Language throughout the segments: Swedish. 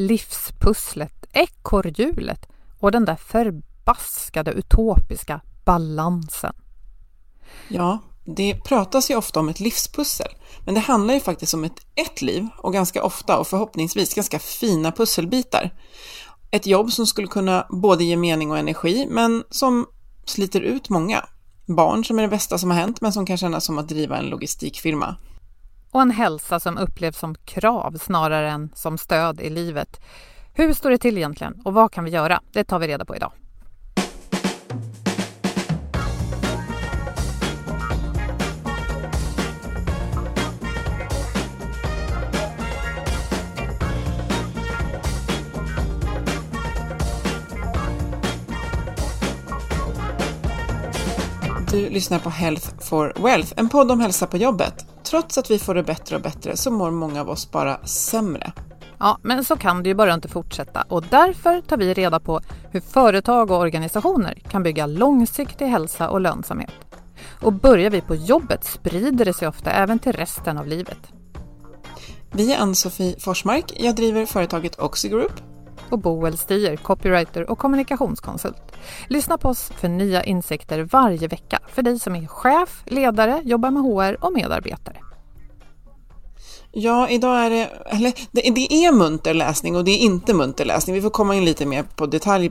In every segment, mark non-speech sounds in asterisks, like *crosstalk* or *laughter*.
Livspusslet, ekorrhjulet och den där förbaskade utopiska balansen. Ja, det pratas ju ofta om ett livspussel, men det handlar ju faktiskt om ett, ett liv och ganska ofta och förhoppningsvis ganska fina pusselbitar. Ett jobb som skulle kunna både ge mening och energi, men som sliter ut många. Barn som är det bästa som har hänt, men som kan kännas som att driva en logistikfirma. Och en hälsa som upplevs som krav snarare än som stöd i livet. Hur står det till egentligen och vad kan vi göra? Det tar vi reda på idag. Du lyssnar på Health for Wealth, en podd om hälsa på jobbet. Trots att vi får det bättre och bättre så mår många av oss bara sämre. Ja, men så kan det ju bara inte fortsätta och därför tar vi reda på hur företag och organisationer kan bygga långsiktig hälsa och lönsamhet. Och börjar vi på jobbet sprider det sig ofta även till resten av livet. Vi är Ann-Sofie Forsmark, jag driver företaget Oxigroup och Boel Stier, copywriter och kommunikationskonsult. Lyssna på oss för nya insikter varje vecka för dig som är chef, ledare, jobbar med HR och medarbetare. Ja, idag är det, eller det, är munter läsning och det är inte munter läsning. Vi får komma in lite mer på detalj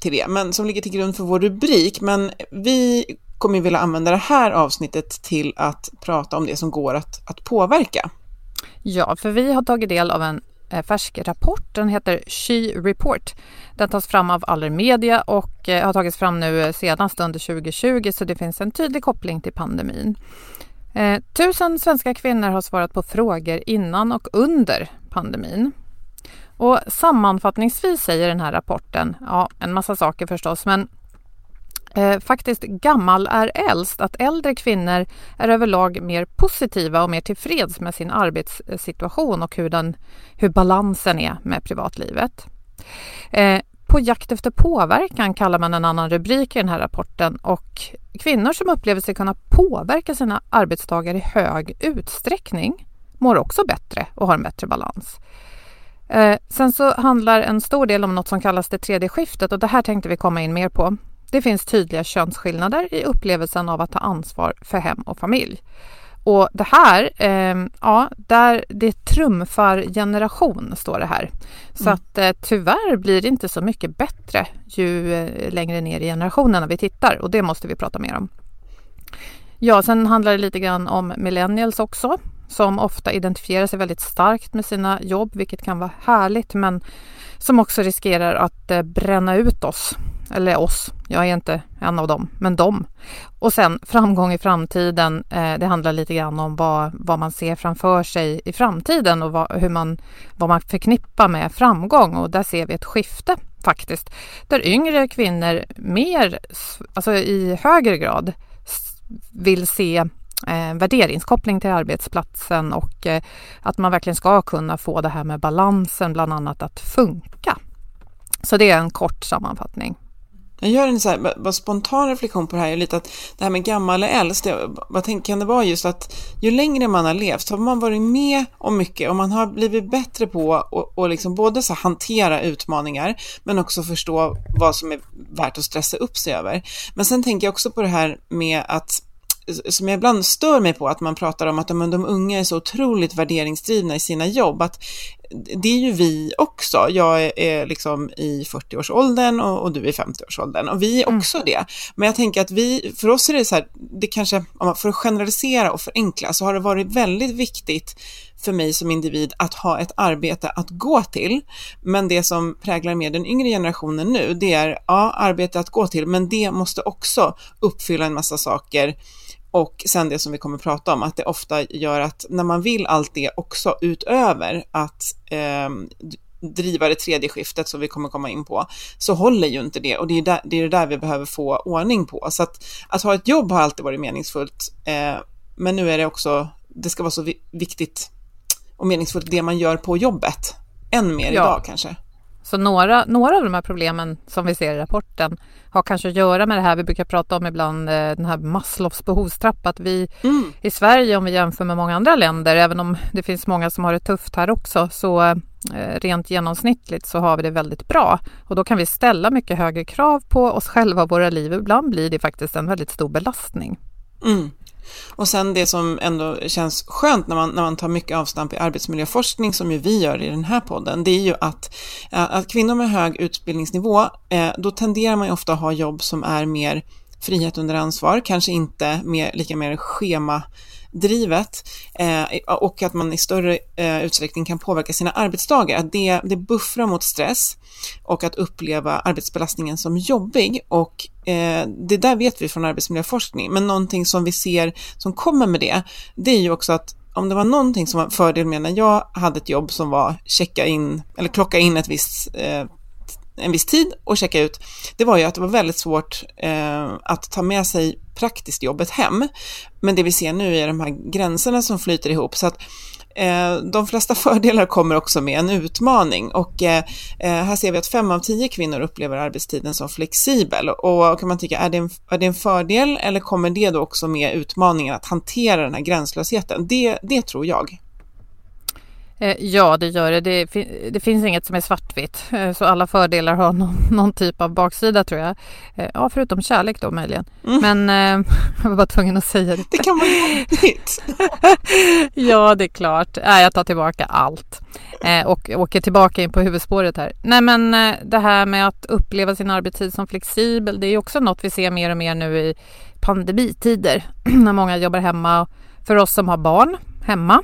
till det, men som ligger till grund för vår rubrik. Men vi kommer vilja använda det här avsnittet till att prata om det som går att, att påverka. Ja, för vi har tagit del av en Eh, färsk rapport. Den heter She Report. Den tas fram av Allermedia och eh, har tagits fram nu eh, senast under 2020 så det finns en tydlig koppling till pandemin. Tusen svenska kvinnor har svarat på frågor innan och under pandemin. Och sammanfattningsvis säger den här rapporten, ja en massa saker förstås, men eh, faktiskt gammal är äldst, att äldre kvinnor är överlag mer positiva och mer tillfreds med sin arbetssituation och hur, den, hur balansen är med privatlivet. Eh, på jakt efter påverkan kallar man en annan rubrik i den här rapporten och kvinnor som upplever sig kunna påverka sina arbetstagare i hög utsträckning mår också bättre och har en bättre balans. Eh, sen så handlar en stor del om något som kallas det tredje skiftet och det här tänkte vi komma in mer på. Det finns tydliga könsskillnader i upplevelsen av att ta ansvar för hem och familj. Och det här, eh, ja, där det trumfar generation, står det här. Så mm. att eh, tyvärr blir det inte så mycket bättre ju eh, längre ner i generationerna vi tittar och det måste vi prata mer om. Ja, sen handlar det lite grann om millennials också som ofta identifierar sig väldigt starkt med sina jobb, vilket kan vara härligt, men som också riskerar att eh, bränna ut oss eller oss, jag är inte en av dem, men dem. Och sen framgång i framtiden, eh, det handlar lite grann om vad, vad man ser framför sig i framtiden och vad, hur man, vad man förknippar med framgång och där ser vi ett skifte faktiskt, där yngre kvinnor mer, alltså i högre grad vill se eh, värderingskoppling till arbetsplatsen och eh, att man verkligen ska kunna få det här med balansen bland annat att funka. Så det är en kort sammanfattning. Jag gör en så här, bara spontan reflektion på det här, är lite att det här med gammal eller äldst, vad tänker kan det vara just att ju längre man har levt har man varit med om mycket och man har blivit bättre på att liksom både så hantera utmaningar men också förstå vad som är värt att stressa upp sig över. Men sen tänker jag också på det här med att som jag ibland stör mig på, att man pratar om att de, de unga är så otroligt värderingsdrivna i sina jobb, att det är ju vi också. Jag är, är liksom i 40-årsåldern och, och, du är i 50-årsåldern och vi är mm. också mm. det. Men jag tänker att vi, för oss är det så här, det kanske, för att generalisera och förenkla, så har det varit väldigt viktigt för mig som individ att ha ett arbete att gå till. Men det som präglar mer den yngre generationen nu, det är ja, arbete att gå till, men det måste också uppfylla en massa saker och sen det som vi kommer att prata om, att det ofta gör att när man vill allt det också utöver att eh, driva det tredje skiftet som vi kommer komma in på, så håller ju inte det och det är, där, det är det där vi behöver få ordning på. Så att, att ha ett jobb har alltid varit meningsfullt, eh, men nu är det också, det ska vara så viktigt och meningsfullt det man gör på jobbet, än mer ja. idag kanske. Så några, några av de här problemen som vi ser i rapporten har kanske att göra med det här vi brukar prata om ibland, eh, den här Maslows behovstrappa. Att vi mm. i Sverige, om vi jämför med många andra länder, även om det finns många som har det tufft här också, så eh, rent genomsnittligt så har vi det väldigt bra. Och då kan vi ställa mycket högre krav på oss själva och våra liv. Ibland blir det faktiskt en väldigt stor belastning. Mm. Och sen det som ändå känns skönt när man, när man tar mycket avstamp i arbetsmiljöforskning, som ju vi gör i den här podden, det är ju att, eh, att kvinnor med hög utbildningsnivå, eh, då tenderar man ju ofta att ha jobb som är mer frihet under ansvar, kanske inte mer, lika mer schema drivet eh, och att man i större eh, utsträckning kan påverka sina arbetsdagar. Att det, det buffrar mot stress och att uppleva arbetsbelastningen som jobbig och eh, det där vet vi från arbetsmiljöforskning. Men någonting som vi ser som kommer med det, det är ju också att om det var någonting som var fördel med när jag hade ett jobb som var checka in eller klocka in ett visst eh, en viss tid och checka ut, det var ju att det var väldigt svårt eh, att ta med sig praktiskt jobbet hem. Men det vi ser nu är de här gränserna som flyter ihop. Så att eh, de flesta fördelar kommer också med en utmaning och eh, eh, här ser vi att fem av tio kvinnor upplever arbetstiden som flexibel och kan man tycka, är det, en, är det en fördel eller kommer det då också med utmaningen att hantera den här gränslösheten? Det, det tror jag. Eh, ja, det gör det. Det, det, finns inget som är svartvitt, eh, så alla fördelar har någon, *laughs* någon, typ av baksida tror jag. Eh, ja, förutom kärlek då möjligen. Mm. Men *laughs* jag var bara tvungen att säga det. Det kan vara jobbigt. *laughs* ja, det är klart. Äh, jag tar tillbaka allt och åker tillbaka in på huvudspåret här. Nej, men det här med att uppleva sin arbetstid som flexibel, det är också något vi ser mer och mer nu i pandemitider *clears throat* när många jobbar hemma. För oss som har barn hemma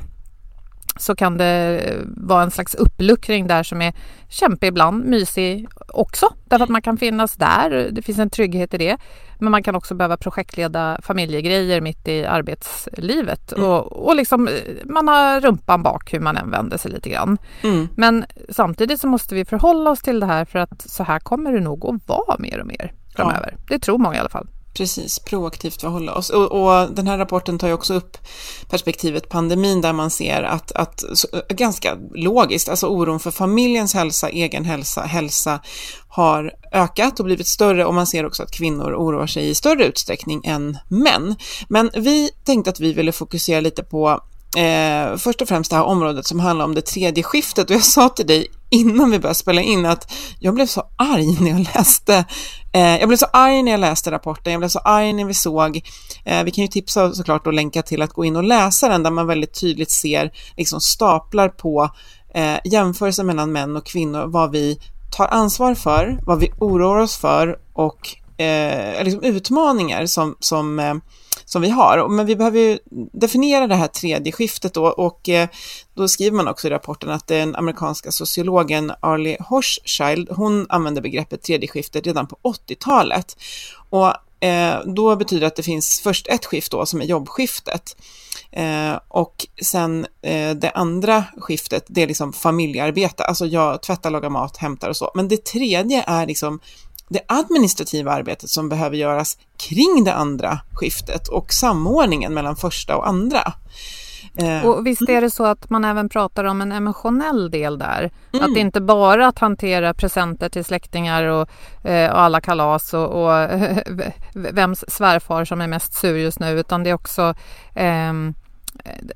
så kan det vara en slags uppluckring där som är kämpig ibland, mysig också, därför att man kan finnas där. Det finns en trygghet i det. Men man kan också behöva projektleda familjegrejer mitt i arbetslivet mm. och, och liksom, man har rumpan bak hur man än vänder sig lite grann. Mm. Men samtidigt så måste vi förhålla oss till det här för att så här kommer det nog att vara mer och mer framöver. Ja. Det tror många i alla fall. Precis, proaktivt förhålla oss. Och, och, den här rapporten tar ju också upp perspektivet pandemin där man ser att, att ganska logiskt, alltså oron för familjens hälsa, egen hälsa, hälsa har ökat och blivit större och man ser också att kvinnor oroar sig i större utsträckning än män. Men vi tänkte att vi ville fokusera lite på eh, först och främst det här området som handlar om det tredje skiftet och jag sa till dig innan vi började spela in att jag blev så arg när jag läste Eh, jag blev så arg när jag läste rapporten, jag blev så arg när vi såg, eh, vi kan ju tipsa såklart och länka till att gå in och läsa den där man väldigt tydligt ser liksom staplar på eh, jämförelser mellan män och kvinnor, vad vi tar ansvar för, vad vi oroar oss för och eh, liksom utmaningar som, som eh, som vi har. Men vi behöver ju definiera det här tredje skiftet då och eh, då skriver man också i rapporten att den amerikanska sociologen Arlie Hochschild, hon använde begreppet tredje skiftet redan på 80-talet. Och eh, då betyder det att det finns först ett skift då som är jobbskiftet. Eh, och sen eh, det andra skiftet, det är liksom familjearbete, alltså jag tvättar, lagar mat, hämtar och så. Men det tredje är liksom det administrativa arbetet som behöver göras kring det andra skiftet och samordningen mellan första och andra. Eh, och visst är det så att man även pratar om en emotionell del där? Mm. Att det inte bara att hantera presenter till släktingar och, eh, och alla kalas och, och *laughs* vems svärfar som är mest sur just nu utan det är också eh,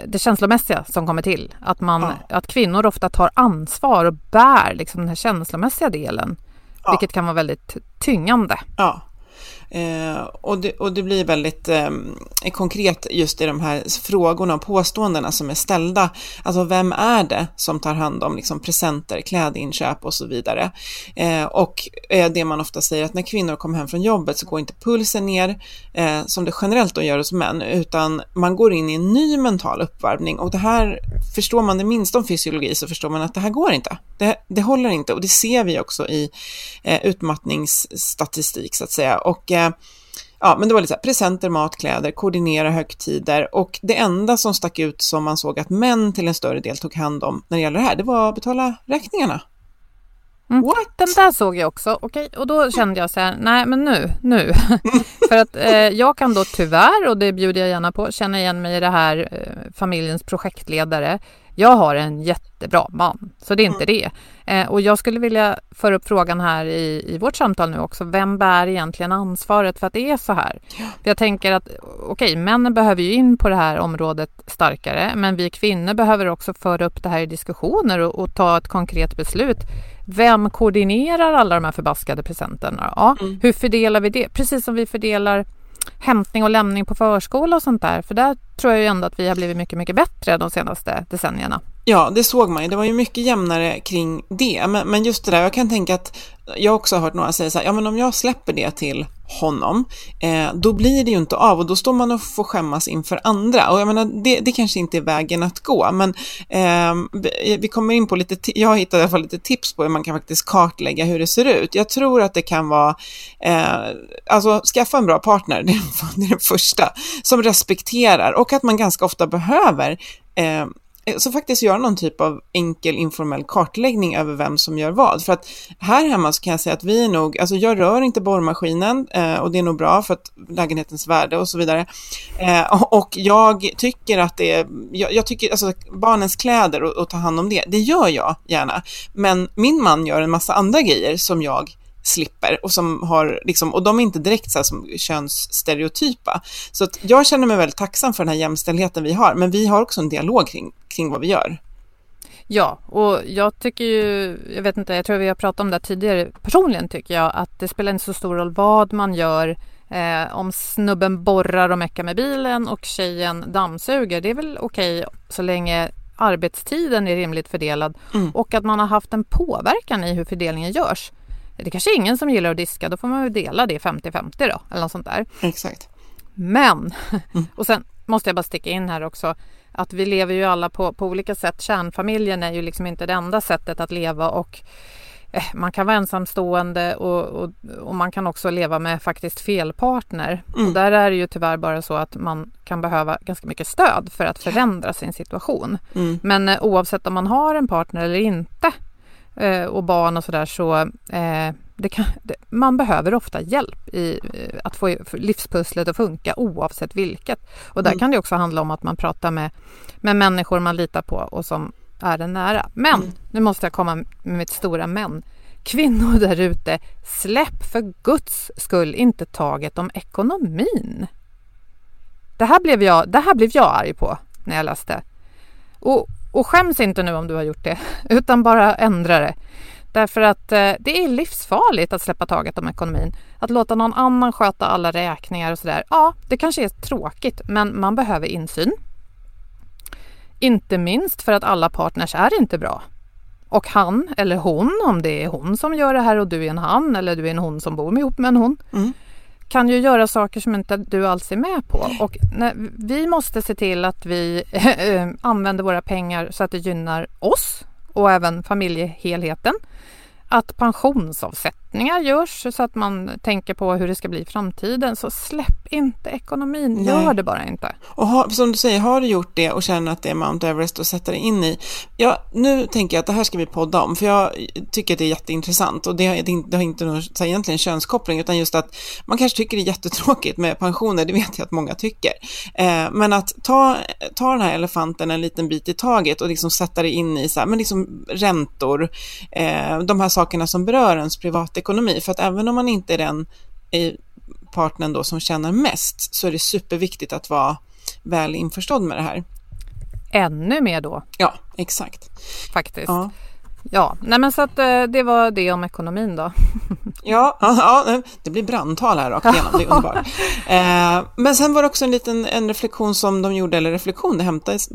det känslomässiga som kommer till. Att, man, ja. att kvinnor ofta tar ansvar och bär liksom den här känslomässiga delen. Ja. Vilket kan vara väldigt tyngande. Ja, Eh, och, det, och det blir väldigt eh, konkret just i de här frågorna och påståendena som är ställda. Alltså vem är det som tar hand om liksom, presenter, klädinköp och så vidare. Eh, och eh, det man ofta säger att när kvinnor kommer hem från jobbet så går inte pulsen ner eh, som det generellt då gör hos män, utan man går in i en ny mental uppvärmning och det här förstår man det minsta om fysiologi så förstår man att det här går inte. Det, det håller inte och det ser vi också i eh, utmattningsstatistik så att säga. Och eh, ja, men det var lite så här, presenter, mat, kläder, koordinera högtider och det enda som stack ut som man såg att män till en större del tog hand om när det gäller det här, det var att betala räkningarna. Mm. Den där såg jag också. Okej, och då kände jag så här, nej men nu, nu. *laughs* För att eh, jag kan då tyvärr, och det bjuder jag gärna på, känna igen mig i det här eh, familjens projektledare. Jag har en jättebra man, så det är inte mm. det. Eh, och jag skulle vilja föra upp frågan här i, i vårt samtal nu också. Vem bär egentligen ansvaret för att det är så här? Jag tänker att okej, okay, männen behöver ju in på det här området starkare, men vi kvinnor behöver också föra upp det här i diskussioner och, och ta ett konkret beslut. Vem koordinerar alla de här förbaskade presenterna? Ja, mm. Hur fördelar vi det? Precis som vi fördelar hämtning och lämning på förskola och sånt där? För där tror jag ju ändå att vi har blivit mycket, mycket bättre de senaste decennierna. Ja, det såg man ju. Det var ju mycket jämnare kring det. Men, men just det där, jag kan tänka att jag också har hört några säga så här, ja men om jag släpper det till honom, eh, då blir det ju inte av och då står man och får skämmas inför andra. Och jag menar, det, det kanske inte är vägen att gå, men eh, vi kommer in på lite, jag har hittat i alla fall lite tips på hur man kan faktiskt kartlägga hur det ser ut. Jag tror att det kan vara, eh, alltså skaffa en bra partner, *laughs* det är det första, som respekterar och att man ganska ofta behöver eh, Eh, så faktiskt göra någon typ av enkel informell kartläggning över vem som gör vad. För att här hemma så kan jag säga att vi är nog, alltså jag rör inte borrmaskinen eh, och det är nog bra för att lägenhetens värde och så vidare. Eh, och jag tycker att det är, jag, jag tycker, alltså barnens kläder och, och ta hand om det, det gör jag gärna. Men min man gör en massa andra grejer som jag slipper och som har liksom, och de är inte direkt så här som könsstereotypa. Så att jag känner mig väldigt tacksam för den här jämställdheten vi har, men vi har också en dialog kring, kring vad vi gör. Ja, och jag tycker ju, jag vet inte, jag tror vi har pratat om det tidigare. Personligen tycker jag att det spelar inte så stor roll vad man gör Eh, om snubben borrar och meckar med bilen och tjejen dammsuger, det är väl okej så länge arbetstiden är rimligt fördelad mm. och att man har haft en påverkan i hur fördelningen görs. Det kanske är ingen som gillar att diska, då får man väl dela det 50-50 då, eller något sånt där. Exakt. Men, mm. *laughs* och sen måste jag bara sticka in här också, att vi lever ju alla på, på olika sätt. Kärnfamiljen är ju liksom inte det enda sättet att leva och eh, man kan vara ensamstående och, och, och, man kan också leva med faktiskt fel partner. Mm. Och där är det ju tyvärr bara så att man kan behöva ganska mycket stöd för att förändra sin situation. Mm. Men eh, oavsett om man har en partner eller inte och barn och sådär så eh, det kan, det, man behöver ofta hjälp i eh, att få livspusslet att funka oavsett vilket. Och där mm. kan det också handla om att man pratar med, med människor man litar på och som är en nära. Men, mm. nu måste jag komma med mitt stora men. Kvinnor *laughs* där ute, släpp för guds skull inte taget om ekonomin. Det här blev jag, det här blev jag arg på när jag läste. Och och skäms inte nu om du har gjort det, *laughs* utan bara ändra det. Därför att eh, det är livsfarligt att släppa taget om ekonomin. Att låta någon annan sköta alla räkningar och sådär. Ja, det kanske är tråkigt, men man behöver insyn. Inte minst för att alla partners är inte bra. Och han eller hon, om det är hon som gör det här och du är en han eller du är en hon som bor ihop med en hon, mm kan ju göra saker som inte du alls är med på. Och när, vi måste se till att vi äh, *laughs* använder våra pengar så att det gynnar oss och även familjehelheten. Att pensionsavsättning satsningar görs så att man tänker på hur det ska bli i framtiden. Så släpp inte ekonomin, Nej. gör det bara inte. Och ha, som du säger, har du gjort det och känner att det är Mount Everest att sätta dig in i. Ja, nu tänker jag att det här ska vi podda om, för jag tycker att det är jätteintressant och det har, det har inte någon så egentligen könskoppling, utan just att man kanske tycker det är jättetråkigt med pensioner, det vet jag att många tycker. Eh, men att ta, ta den här elefanten en liten bit i taget och liksom sätta det in i så här, men liksom räntor, eh, de här sakerna som berör ens privatekonomi. För att även om man inte är den partnern då som tjänar mest så är det superviktigt att vara väl införstådd med det här. Ännu mer då? Ja, exakt. Faktiskt. Ja. Ja, nej men så att eh, det var det om ekonomin då. *laughs* ja, ja, det blir brandtal här rakt igenom, det är underbart. *laughs* Eh, men sen var det också en liten en reflektion som de gjorde, eller reflektion, det hämtades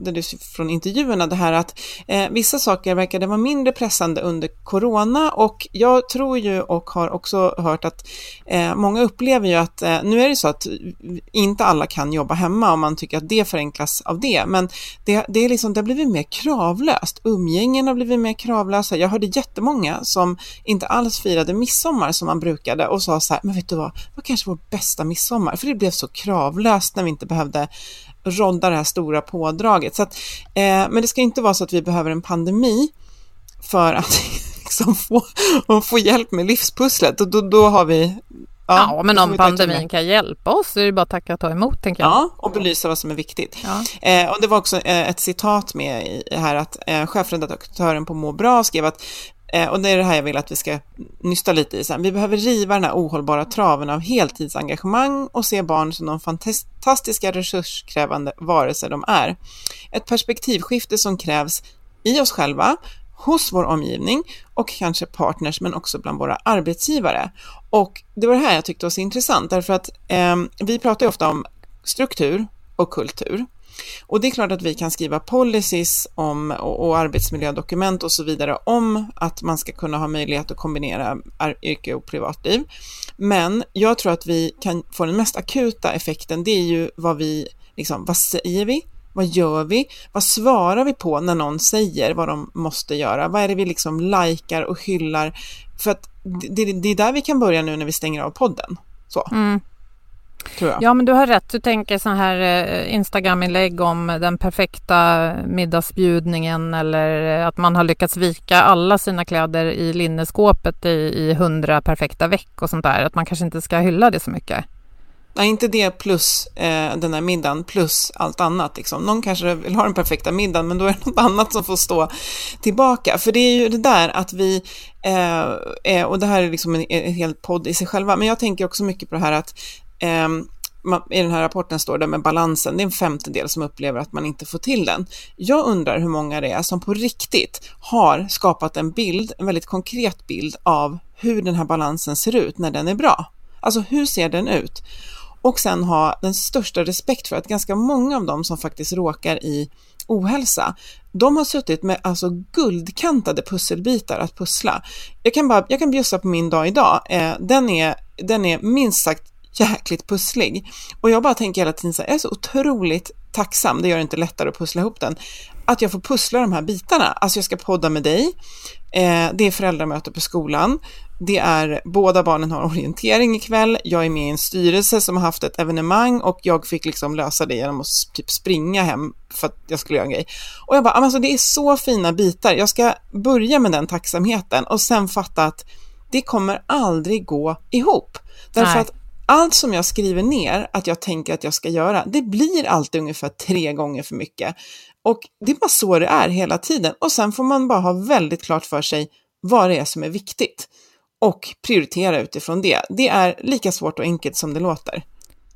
från intervjuerna, det här att eh, vissa saker verkade vara mindre pressande under corona och jag tror ju och har också hört att eh, många upplever ju att nu är det så att inte alla kan jobba hemma om man tycker att det förenklas av det, men det, det, är liksom, det har blivit mer kravlöst. Umgängen har blivit mer kravlöst religiösa. Jag hörde jättemånga som inte alls firade midsommar som man brukade och sa så här, men vet du vad, det var kanske vår bästa midsommar? För det blev så kravlöst när vi inte behövde rodda det här stora pådraget. Så att, eh, men det ska inte vara så att vi behöver en pandemi för att *laughs* liksom få, få hjälp med livspusslet. Och då, då har vi Ja, ja men om pandemin kan hjälpa oss så är det bara att tacka och ta emot, tänker jag. Ja, och belysa vad som är viktigt. Ja. Eh, och det var också eh, ett citat med i, här att eh, chefredaktören på Må bra skrev att eh, och det är det här jag vill att vi ska nysta lite i sen. Vi behöver riva den här ohållbara traven av heltidsengagemang och se barn som de fantastiska resurskrävande varelser de är. Ett perspektivskifte som krävs i oss själva hos vår omgivning och kanske partners men också bland våra arbetsgivare. Och det var det här jag tyckte var så intressant därför att eh, vi pratar ju ofta om struktur och kultur. Och det är klart att vi kan skriva policies om, och, och arbetsmiljödokument och så vidare om att man ska kunna ha möjlighet att kombinera yrke och privatliv. Men jag tror att vi kan få den mest akuta effekten, det är ju vad vi, liksom, vad säger vi? Vad gör vi? Vad svarar vi på när någon säger vad de måste göra? Vad är det vi liksom likar och hyllar? För att det, det är där vi kan börja nu när vi stänger av podden. Så. Mm. Ja men du har rätt, du tänker så här eh, Instagram-inlägg om den perfekta middagsbjudningen eller att man har lyckats vika alla sina kläder i linneskåpet i hundra perfekta veck och sånt där. Att man kanske inte ska hylla det så mycket. Nej, inte det plus eh, den här middagen plus allt annat. Liksom. Någon kanske vill ha den perfekta middagen, men då är det *laughs* något annat som får stå tillbaka. För det är ju det där att vi, eh, eh, och det här är liksom en, en hel podd i sig själva, men jag tänker också mycket på det här att eh, i den här rapporten står det med balansen, det är en femtedel som upplever att man inte får till den. Jag undrar hur många det är som på riktigt har skapat en bild, en väldigt konkret bild av hur den här balansen ser ut när den är bra. Alltså hur ser den ut? Och sen ha den största respekt för att ganska många av dem som faktiskt råkar i ohälsa, de har suttit med alltså guldkantade pusselbitar att pussla. Jag kan, bara, jag kan bjussa på min dag idag, eh, den, är, den är minst sagt jäkligt pusslig. Och jag bara tänker hela tiden så här, jag är så otroligt tacksam, det gör det inte lättare att pussla ihop den, att jag får pussla de här bitarna. Alltså jag ska podda med dig, eh, det är föräldramöte på skolan, det är båda barnen har *laughs* orientering ikväll, jag är med i en styrelse som har haft ett evenemang och jag fick liksom lösa det genom att typ springa hem för att jag skulle göra en grej. Och jag bara, alltså det är så fina bitar, jag ska börja med den tacksamheten och sen fatta att det kommer aldrig gå ihop. Därför Nej. att allt som jag skriver ner att jag tänker att jag ska göra, det blir alltid ungefär tre gånger för mycket. Och det är bara så det är hela tiden. Och sen får man bara ha väldigt klart för sig vad det är som är viktigt och prioritera utifrån det. Det är lika svårt och enkelt som det låter.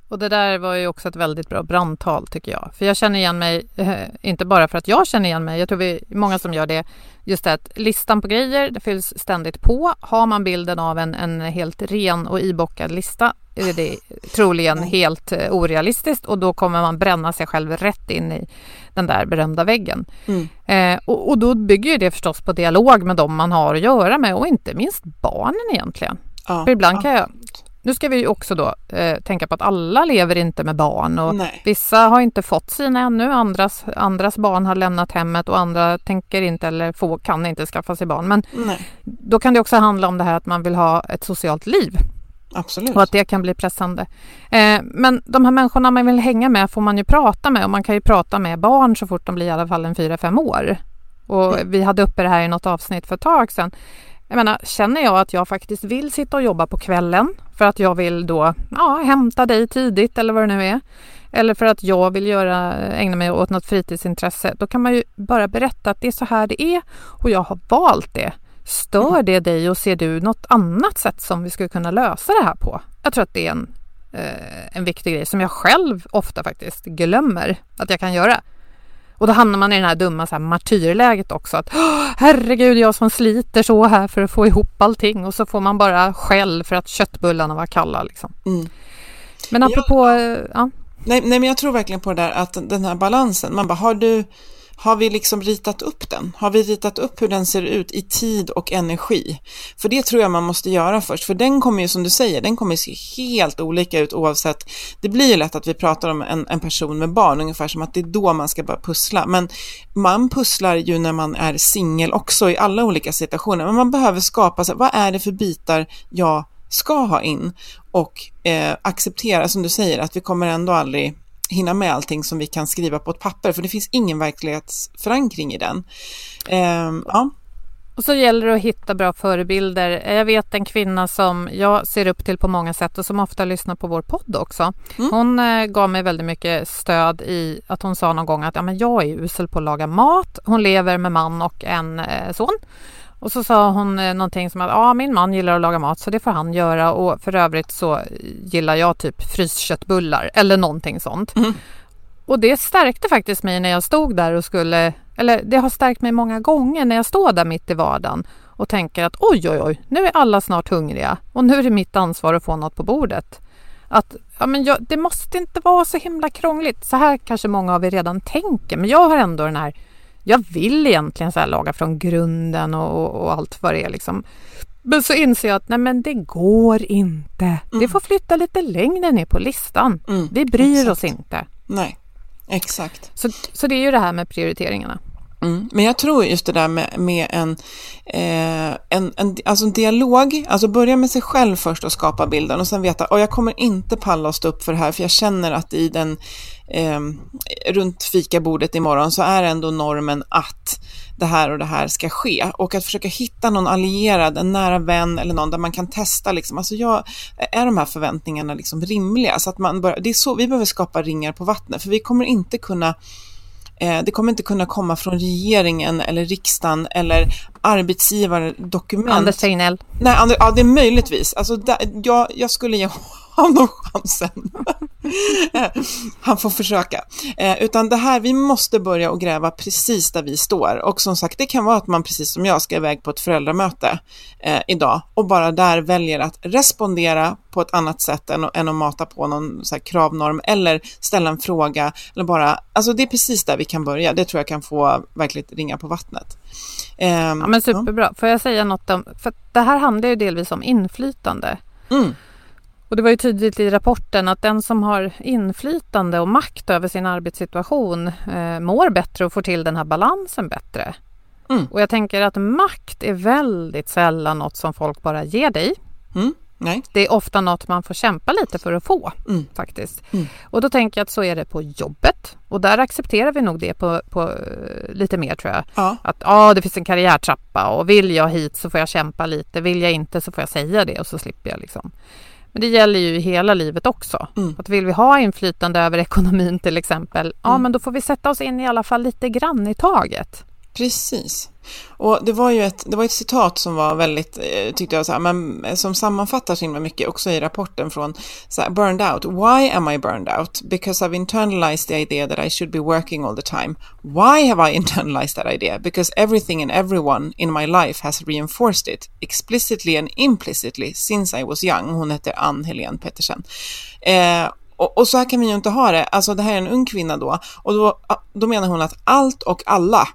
Och det där var ju också ett väldigt bra brandtal tycker jag. För jag känner igen mig, eh, inte bara för att jag känner igen mig, jag tror vi är många som gör det, just det att listan på grejer det fylls ständigt på. Har man bilden av en, en helt ren och ibockad lista är det troligen helt eh, orealistiskt och då kommer man bränna sig själv rätt in i den där berömda väggen. Mm. Eh, och, och, då bygger det förstås på dialog med dem man har att göra med och inte minst barnen egentligen. Ja, För ibland kan jag Nu ska vi också då eh, tänka på att alla lever inte med barn och Nej. vissa har inte fått sina ännu, andras, andras barn har lämnat hemmet och andra tänker inte eller få, kan inte skaffa sig barn. Men Nej, då kan det också handla om det här att man vill ha ett socialt liv absolut. och att det kan bli pressande. Eh, men de här människorna man vill hänga med får man ju prata med och man kan ju prata med barn så fort de blir i alla fall en fyra fem år. Och vi hade uppe det här i något avsnitt för ett tag sedan. Jag menar, känner jag att jag faktiskt vill sitta och jobba på kvällen för att jag vill då ja, hämta dig tidigt eller vad det nu är. Eller för att jag vill göra, ägna mig åt något fritidsintresse. Då kan man ju bara berätta att det är så här det är och jag har valt det. Stör det dig och ser du något annat sätt som vi skulle kunna lösa det här på? Jag tror att det är en, eh, en viktig grej som jag själv ofta faktiskt glömmer att jag kan göra. Och då hamnar man i det här dumma så här, martyrläget också. Att "Åh, herregud, jag som sliter så här för att få ihop allting och så får man bara skäll för att köttbullarna var kalla. Liksom. Mm. Men apropå, eh, ja. Nej, nej, men jag tror verkligen på det där att den här balansen, man bara, har du, har vi liksom ritat upp den? Har vi ritat upp hur den ser ut i tid och energi? För det tror jag man måste göra först, för den kommer ju som du säger, den kommer se helt olika ut oavsett. Det blir ju lätt att vi pratar om en, en person med barn, ungefär som att det är då man ska börja pussla. Men man pusslar ju när man är singel också i alla olika situationer, men man behöver skapa, sig, vad är det för bitar jag ska ha in och eh, acceptera, som du säger, att vi kommer ändå aldrig hinna med allting som vi kan skriva på ett papper, för det finns ingen verklighetsförankring i den. Eh, ja. Och så gäller det att hitta bra förebilder. Jag vet en kvinna som jag ser upp till på många sätt och som ofta lyssnar på vår podd också. Mm. Hon eh, gav mig väldigt mycket stöd i att hon sa någon gång att ja, men jag är usel på att laga mat. Hon lever med man och en eh, son. Och så sa hon eh, någonting som att ja, min man gillar att laga mat så det får han göra och för övrigt så gillar jag typ frysköttbullar eller någonting sånt. Mm. Och det stärkte faktiskt mig när jag stod där och skulle, eller det har stärkt mig många gånger när jag står där mitt i vardagen och tänker att oj, oj, oj, nu är alla snart hungriga och nu är det mitt ansvar att få något på bordet. Att ja, men jag, det måste inte vara så himla krångligt. Så här kanske många av er redan tänker, men jag har ändå den här jag vill egentligen så här laga från grunden och, och, allt vad det är liksom. Men så inser jag att nej men det går inte. Det får flytta lite längre ner på listan. Mm, Vi bryr exakt. oss inte. Nej, exakt. Så, så det är ju det här med prioriteringarna. Mm. Men jag tror just det där med, med en, eh, en, en, alltså en dialog, alltså börja med sig själv först och skapa bilden och sen veta, och jag kommer inte palla att stå upp för det här för jag känner att i den, eh, runt fikabordet imorgon så är ändå normen att det här och det här ska ske och att försöka hitta någon allierad, en nära vän eller någon där man kan testa liksom, alltså jag, är de här förväntningarna liksom rimliga? Så att man börjar, det är så, vi behöver skapa ringar på vattnet för vi kommer inte kunna Eh, det kommer inte kunna komma från regeringen eller riksdagen eller arbetsgivardokument. Anders Tegnell. Nej, Ander, ja, det är möjligtvis. Alltså, där, jag, jag skulle ge *laughs* honom chansen. *laughs* Han får försöka. Eh, utan det här, vi måste börja och gräva precis där vi står. Och som sagt, det kan vara att man precis som jag ska iväg på ett föräldramöte eh, idag och bara där väljer att respondera på ett annat sätt än, att- än att mata på någon så kravnorm eller ställa en fråga eller bara, alltså det är precis där vi kan börja. Det tror jag kan få verkligt ringa på vattnet. Eh, Ja, men superbra. Får jag säga något om... För det här handlar ju delvis om inflytande. Mm. Och det var ju tydligt i rapporten att den som har inflytande och makt över sin arbetssituation eh, mår bättre och får till den här balansen bättre. Mm. Och jag tänker att makt är väldigt sällan något som folk bara ger dig. Mm. Nej. Det är ofta något man får kämpa lite för att få Mm. faktiskt. Mm. Och då tänker jag att så är det på jobbet. Och där accepterar vi nog det på, på eh, lite mer tror jag. Ja. Att ja, det finns en karriärtrappa och vill jag hit så får jag kämpa lite. Vill jag inte så får jag säga det och så slipper jag liksom. Men det gäller ju i hela livet också. Mm. Att vill vi ha inflytande över ekonomin till exempel, ja Mm. men då får vi sätta oss in i alla fall lite grann i taget. Precis. Och det var ju ett, det var ett citat som var väldigt, eh, tyckte jag, så här, men, eh, som sammanfattar så himla mycket också i rapporten från så här, burned out. Why am I burned out? Because I've internalized the idea that I should be working all the time. Why have I *laughs* internalized that idea? Because everything and everyone in my life has reinforced it explicitly and implicitly since I was young. Hon heter Ann Helene Pettersen. Eh, och, och så här kan vi ju inte ha det. Alltså det här är en ung kvinna då. Och då, ah, då menar hon att allt och alla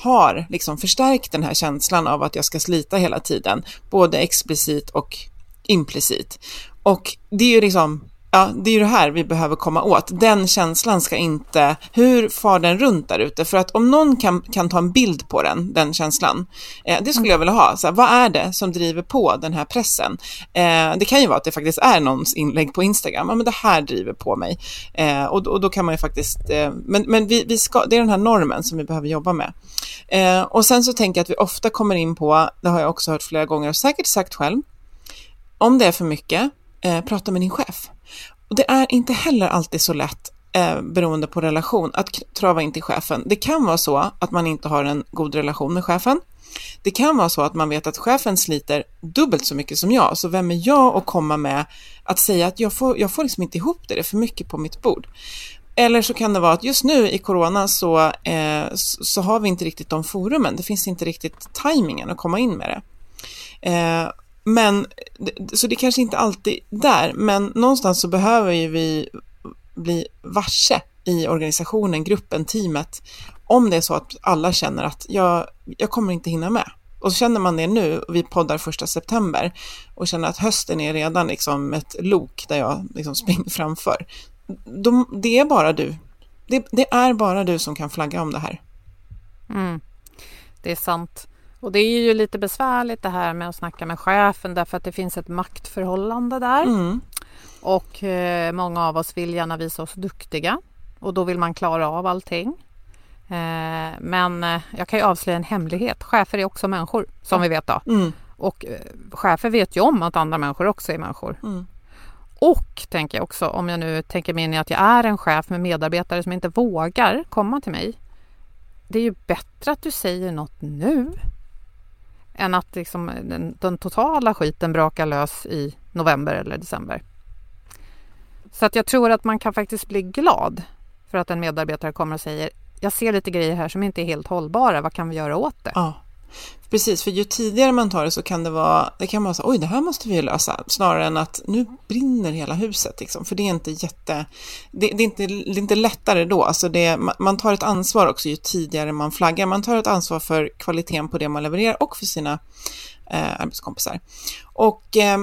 har liksom förstärkt den här känslan av att jag ska slita hela tiden, både explicit och implicit. Och det är ju liksom, ja, det är ju det här vi behöver komma åt. Den känslan ska inte, hur far den runt där ute? För att om någon kan, kan ta en bild på den, den känslan, eh, det skulle jag vilja ha. Så här, vad är det som driver på den här pressen? Eh, det kan ju vara att det faktiskt är någons inlägg på Instagram, ja men det här driver på mig. Eh, och, och då kan man ju faktiskt, eh, men, men vi, vi ska, det är den här normen som vi behöver jobba med. Eh, och sen så tänker jag att vi ofta kommer in på, det har jag också hört flera gånger och säkert sagt själv, om det är för mycket, eh, prata med din chef. Och det är inte heller alltid så lätt eh, beroende på relation att trava in till chefen. Det kan vara så att man inte har en god relation med chefen. Det kan vara så att man vet att chefen sliter dubbelt så mycket som jag, så vem är jag att komma med att säga att jag får, jag får liksom inte ihop det, det är för mycket på mitt bord. Eller så kan det vara att just nu i corona så, eh, så har vi inte riktigt de forumen, det finns inte riktigt tajmingen att komma in med det. Eh, men, så det kanske inte alltid där, men någonstans så behöver ju vi bli varse i organisationen, gruppen, teamet, om det är så att alla känner att jag, jag kommer inte hinna med. Och så känner man det nu, och vi poddar första september, och känner att hösten är redan liksom ett lok där jag liksom springer *laughs* framför. De, det är bara du. Det, det, är bara du som kan flagga om det här. Mm, det är sant. Och det är ju lite besvärligt det här med att snacka med chefen därför att det finns ett maktförhållande där. Mm. Och eh, många av oss vill gärna visa oss duktiga och då vill man klara av allting. Eh, men eh, jag kan ju avslöja en hemlighet. Chefer är också människor som ja. vi vet då. Mm. Och eh, chefer vet ju om att andra människor också är människor. Mm. Och tänker jag också, om jag nu tänker mig in i att jag är en chef med medarbetare som inte vågar komma till mig. Det är ju bättre att du säger något nu än att liksom eh, den, den, totala skiten brakar lös i november eller december. Så att jag tror att man kan faktiskt bli glad för att en medarbetare kommer och säger jag ser lite grejer här som inte är helt hållbara, vad kan vi göra åt det? Ja. Precis, för ju tidigare man tar det så kan det vara, det kan vara så oj det här måste vi lösa, snarare än att nu brinner hela huset, liksom, för det är inte jätte, det, det, är, inte, det är inte lättare då, alltså det, man tar ett ansvar också ju tidigare man flaggar, man tar ett ansvar för kvaliteten på det man levererar och för sina eh, arbetskompisar. Och eh,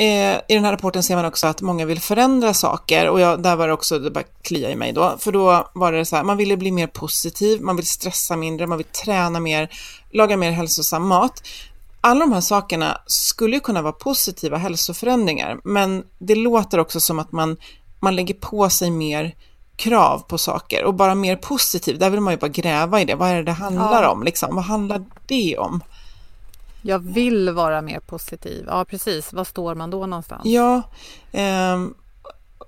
Eh, I den här rapporten ser man också att många vill förändra saker och jag, där var det också, det bara klia i mig då, för då var det så här, man ville bli mer positiv, man vill stressa mindre, man vill träna mer, laga mer hälsosam mat. Alla de här sakerna skulle ju kunna vara positiva hälsoförändringar, men det låter också som att man, man lägger på sig mer krav på saker och bara mer positiv, där vill man ju bara gräva i det, vad är det det handlar ja. om, liksom? vad handlar det om? Jag vill vara mer positiv. Ja, precis. Var står man då någonstans? Ja, eh,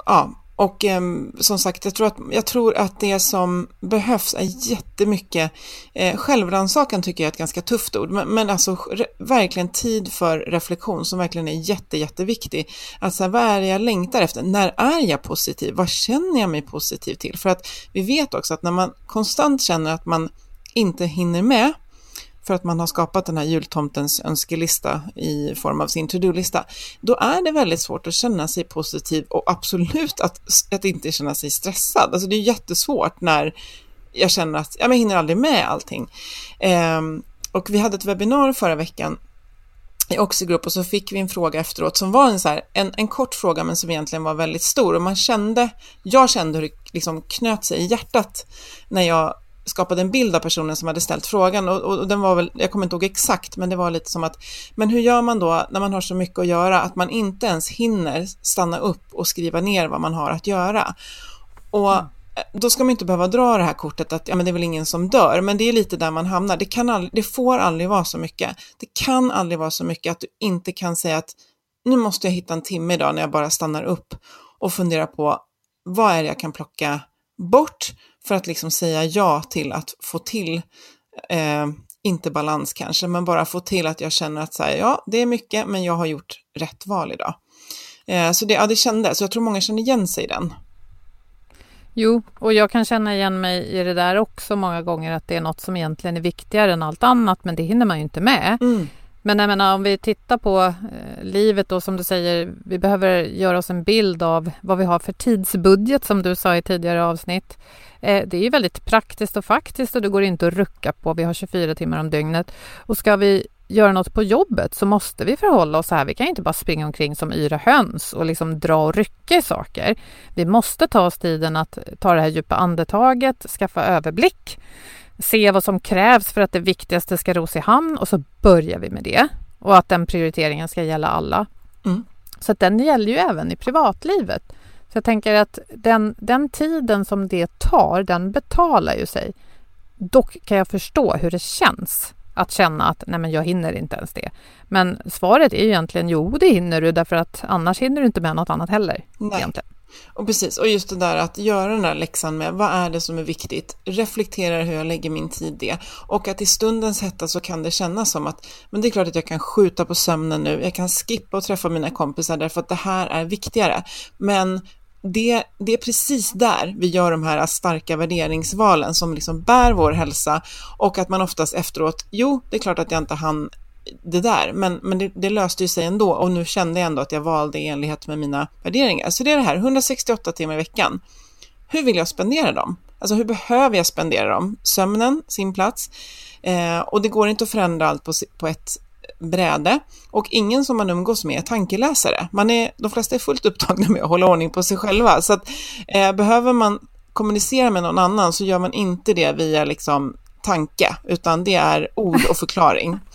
ja. och eh, som sagt, jag tror, att, jag tror att det som behövs är jättemycket eh, självrannsakan tycker jag är ett ganska tufft ord, men, men alltså re, verkligen tid för reflektion som verkligen är jätte, jätteviktig. Alltså vad är det jag längtar efter? När är jag positiv? Vad känner jag mig positiv till? För att vi vet också att när man konstant känner att man inte hinner med för att man har skapat den här jultomtens önskelista i form av sin to-do-lista, då är det väldigt svårt att känna sig positiv och absolut att, att inte känna sig stressad. Alltså det är jättesvårt när jag känner att jag hinner aldrig med allting. Um, och vi hade ett webbinar förra veckan i Oxigrupp och så fick vi en fråga efteråt som var en, så här, en, en kort fråga men som egentligen var väldigt stor och man kände, jag kände hur det liksom knöt sig i hjärtat när jag skapade en bild av personen som hade ställt frågan och, och, den var väl, jag kommer inte ihåg exakt, men det var lite som att, men hur gör man då när man har så mycket att göra att man inte ens hinner stanna upp och skriva ner vad man har att göra? Och mm. då ska man inte behöva dra det här kortet att ja, men det är väl ingen som dör, men det är lite där man hamnar. Det, kan aldrig, det får aldrig vara så mycket. Det kan aldrig vara så mycket att du inte kan säga att nu måste jag hitta en timme idag när jag bara stannar upp och funderar på vad är det jag kan plocka bort för att liksom säga ja till att få till, eh, inte balans kanske, men bara få till att jag känner att så här, ja, det är mycket, men jag har gjort rätt val idag. Eh, så det, ja, det kändes, så jag tror många känner igen sig i den. Jo, och jag kan känna igen mig i det där också många gånger att det är något som egentligen är viktigare än allt annat, men det hinner man ju inte med. Mm. Men jag menar, om vi tittar på eh, livet då som du säger, vi behöver göra oss en bild av vad vi har för tidsbudget som du sa i tidigare avsnitt. Eh, det är ju väldigt praktiskt och faktiskt och det går inte att rucka på. Vi har 24 timmar om dygnet. Och ska vi göra något på jobbet så måste vi förhålla oss så här. Vi kan inte bara springa omkring som yra höns och liksom dra och rycka i saker. Vi måste ta oss tiden att ta det här djupa andetaget, skaffa överblick, se vad som krävs för att det viktigaste ska ros i hamn och så börjar vi med det. Och att den prioriteringen ska gälla alla. Mm. Så att den gäller ju även i privatlivet. Så jag tänker att den, den tiden som det tar, den betalar ju sig. Dock kan jag förstå hur det känns att känna att nej men jag hinner inte ens det. Men svaret är ju egentligen jo, det hinner du därför att annars hinner du inte med något annat heller. Nej. Egentligen. Och precis, och just det där att göra den där läxan med vad är det som är viktigt, reflektera hur jag lägger min tid det. Och att i stundens hetta så kan det kännas som att men det är klart att jag kan skjuta på sömnen nu, jag kan skippa och träffa mina kompisar därför att det här är viktigare. Men det, det är precis där vi gör de här starka värderingsvalen som liksom bär vår hälsa. Och att man oftast efteråt, jo, det är klart att jag inte hann det där, men, men det, det, löste ju sig ändå och nu kände jag ändå att jag valde i enlighet med mina värderingar. Så det är det här, 168 timmar i veckan. Hur vill jag spendera dem? Alltså hur behöver jag spendera dem? Sömnen, sin plats. Eh, och det går inte att förändra allt på, på ett bräde och ingen som man umgås med är tankeläsare. Man är, de flesta är fullt upptagna med att hålla ordning på sig själva. Så att, eh, behöver man kommunicera med någon annan så gör man inte det via liksom, tanke, utan det är ord och förklaring. *laughs*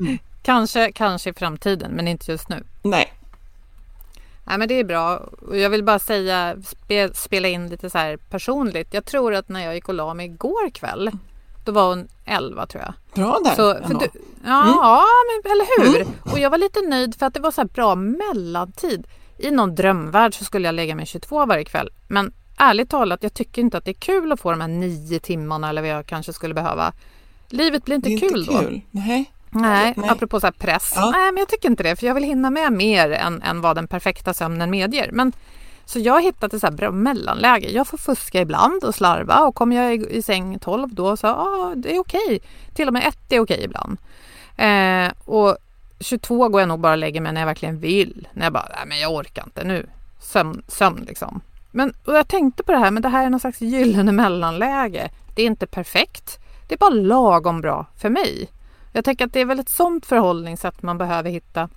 Mm. Kanske, kanske i framtiden, men inte just nu. Nej. Nej, men det är bra. Jag vill bara säga, spe, spela in lite så här personligt. Jag tror att när jag gick och la mig igår kväll då var hon 11 tror jag. Bra där. Så, för du, ja, mm. ja men, eller hur? Mm. Och jag var lite nöjd för att det var så här bra mellantid. I någon drömvärld så skulle jag lägga mig 22 varje kväll. Men ärligt talat, jag tycker inte att det är kul att få de här nio timmarna eller vad jag kanske skulle behöva. Livet blir inte, kul, inte kul då. Nej. Nej, Nej, apropå så press. Ja. Nej, men jag tycker inte det. För jag vill hinna med mer än, än vad den perfekta sömnen medger. Men så jag har hittat ett så bra mellanläge. Jag får fuska ibland och slarva och kommer jag i, i säng 12 då så ah, det är okej. Till och med 1 är okej ibland. Eh, och 22 går jag nog bara och lägger mig när jag verkligen vill. När jag bara, nej men jag orkar inte nu. Sömn, sömn liksom. Men jag tänkte på det här, men det här är någon slags gyllene mellanläge. Det är inte perfekt. Det är bara lagom bra för mig. Jag tänker att det är väl ett sånt förhållningssätt man behöver hitta.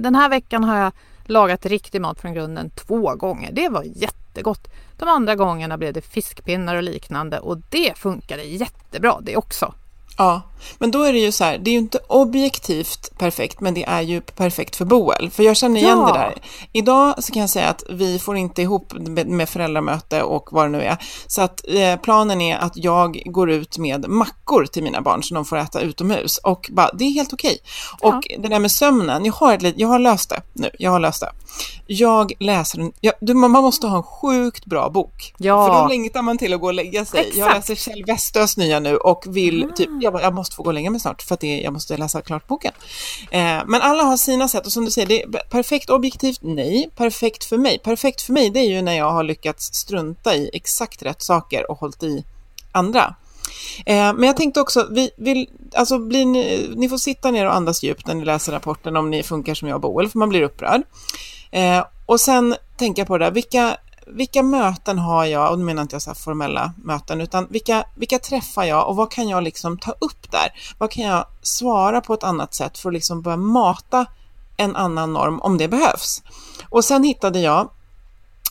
Den här veckan har jag lagat riktig mat från grunden två gånger. Det var jättegott. De andra gångerna blev det fiskpinnar och liknande och det funkade jättebra det också. Ja, men då är det ju så här, det är ju inte objektivt perfekt, men det är ju perfekt för Boel. För jag känner igen ja. det där. Idag så kan jag säga att vi får inte ihop med föräldramöte och vad det nu är. Så att eh, planen är att jag går ut med mackor till mina barn så de får äta utomhus. Och bara, det är helt okej. Ja. Och det där med sömnen, jag har, ett, jag har löst det nu. Jag har löst det. Jag läser en, jag, man måste ha en sjukt bra bok. Ja. För då längtar man till att gå och lägga sig. Exakt. Jag läser Kjell Westös nya nu och vill mm. typ, jag, jag måste få gå och lägga mig snart för att det, jag måste läsa klart boken. Eh, men alla har sina sätt och som du säger, det är perfekt objektivt, nej. Perfekt för mig, perfekt för mig det är ju när jag har lyckats strunta i exakt rätt saker och hållit i andra. Eh, men jag tänkte också, vi vill, alltså blir ni, ni får sitta ner och andas djupt när ni läser rapporten om ni funkar som jag och Boel, för man blir upprörd. Eh, och sen tänka på det där, vilka vilka möten har jag, och nu menar inte jag så formella möten, utan vilka, vilka träffar jag och vad kan jag liksom ta upp där? Vad kan jag svara på ett annat sätt för att liksom börja mata en annan norm om det behövs? Och sen hittade jag,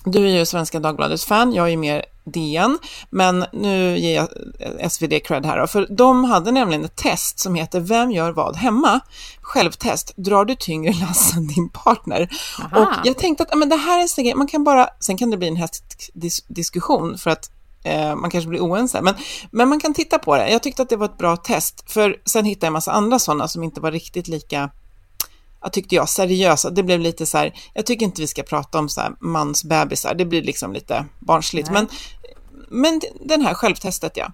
du är ju Svenska Dagbladets fan, jag är ju mer DN, men nu ger jag SvD cred här då, för de hade nämligen ett test som heter Vem gör vad hemma? Självtest, drar du tyngre lass än din partner? Aha. Och jag tänkte att men det här är en man kan bara, sen kan det bli en häftig diskussion för att eh, man kanske blir oense, men, men man kan titta på det. Jag tyckte att det var ett bra test, för sen hittade jag en massa andra sådana som inte var riktigt lika jag tyckte jag, seriösa. Det blev lite så här, jag tycker inte vi ska prata om så här mansbebisar, det blir liksom lite barnsligt. Men, men den här självtestet ja.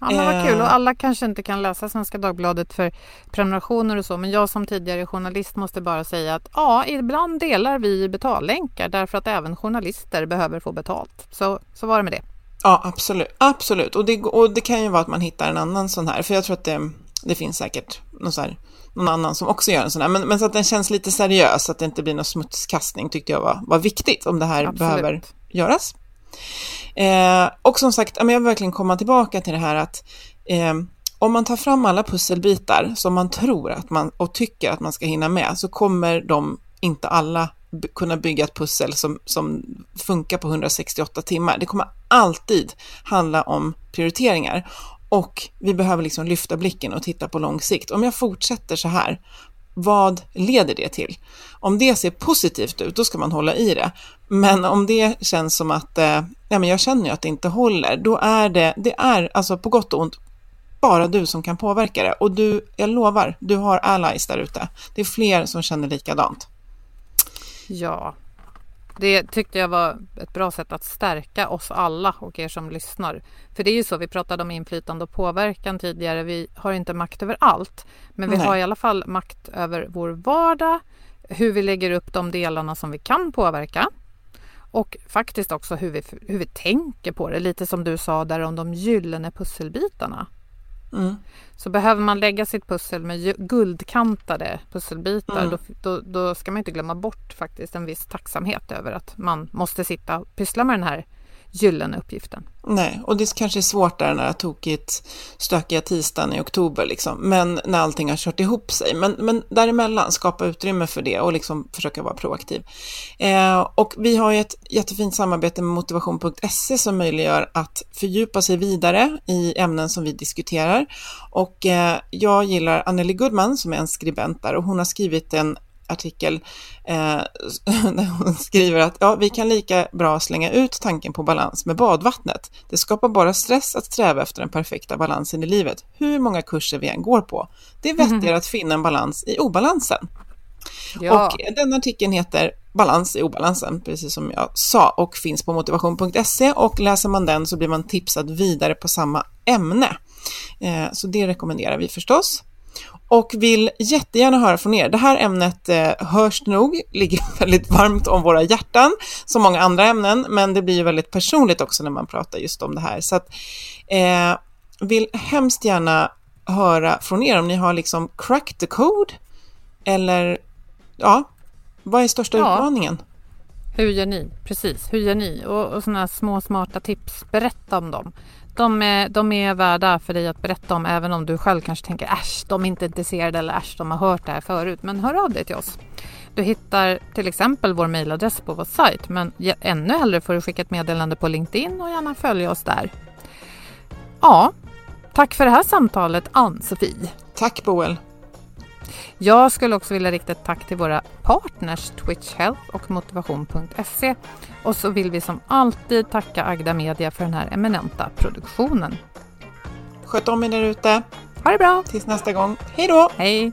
Ja, men vad kul. Och eh. alla kanske inte kan läsa Svenska Dagbladet för prenumerationer och så. Men jag som tidigare journalist måste bara säga att ja, ibland delar vi betallänkar därför att även journalister behöver få betalt. Så, så var det med det. Ja, absolut. absolut. Och det, och det kan ju vara att man hittar en annan sån här. För jag tror att det, det finns säkert någon så här någon annan som också gör en sån här. Men, men så att den känns lite seriös, så att det inte blir någon smutskastning tyckte jag var, var viktigt om det här Absolut. behöver göras. Eh, och som sagt, jag vill verkligen komma tillbaka till det här att eh, om man tar fram alla pusselbitar som man tror att man och tycker att man ska hinna med så kommer de inte alla kunna bygga ett pussel som, som funkar på 168 timmar. Det kommer alltid handla om prioriteringar och vi behöver liksom lyfta blicken och titta på lång sikt. Om jag fortsätter så här, vad leder det till? Om det ser positivt ut, då ska man hålla i det. Men om det känns som att, eh, ja, men jag känner ju att det inte håller, då är det, det är alltså på gott och ont bara du som kan påverka det. Och du, jag lovar, du har allies där ute. Det är fler som känner likadant. Ja, det tyckte jag var ett bra sätt att stärka oss alla och er som lyssnar. För det är ju så, vi pratade om inflytande och påverkan tidigare. Vi har inte makt över allt, men vi Nej. har i alla fall makt över vår vardag, hur vi lägger upp de delarna som vi kan påverka och faktiskt också hur vi, hur vi tänker på det. Lite som du sa där om de gyllene pusselbitarna. Mm. Så behöver man lägga sitt pussel med guldkantade pusselbitar mm. då, då, då, ska man inte glömma bort faktiskt en viss tacksamhet över att man måste sitta och pyssla med den här gyllene uppgiften. Nej, och det kanske är svårt där den här tokigt stökiga tisdagen i oktober, liksom. men när allting har kört ihop sig. Men, men däremellan, skapa utrymme för det och liksom försöka vara proaktiv. Eh, och vi har ju ett jättefint samarbete med motivation.se som möjliggör att fördjupa sig vidare i ämnen som vi diskuterar. Och eh, jag gillar Anneli Goodman som är en skribent där och hon har skrivit en artikel eh, *laughs* där hon skriver att ja, vi kan lika bra slänga ut tanken på balans med badvattnet. Det skapar bara stress att sträva efter den perfekta balansen i livet, hur många kurser vi än går på. Det är vettigare mm. att finna en balans i obalansen. Ja. Och den artikeln heter Balans i obalansen, precis som jag sa, och finns på motivation.se och läser man den så blir man tipsad vidare på samma ämne. Eh, så det rekommenderar vi förstås och vill jättegärna höra från er. Det här ämnet eh, hörs nog, ligger *laughs* väldigt varmt om våra hjärtan, som många andra ämnen, men det blir ju väldigt personligt också när man pratar just om det här. Så att, eh, vill hemskt gärna höra från er om ni har liksom cracked the code, eller ja, vad är största ja. utmaningen? Hur gör ni? Precis, hur gör ni? Och, och sådana små smarta tips, berätta om dem de är, de är värda för dig att berätta om även om du själv kanske tänker äsch, de är inte intresserade eller äsch, de har hört det här förut. Men hör av dig till oss. Du hittar till exempel vår mejladress på vår sajt men ännu hellre får du skicka ett meddelande på LinkedIn och gärna följa oss där. Ja, tack för det här samtalet Ann-Sofie. Tack Boel. Jag skulle också vilja rikta ett tack till våra partners Twitch Health och motivation.se. Och så vill vi som alltid tacka Agda Media för den här eminenta produktionen. Sköt om er där ute. Ha det bra. Tills nästa gång. Hej då! Hej!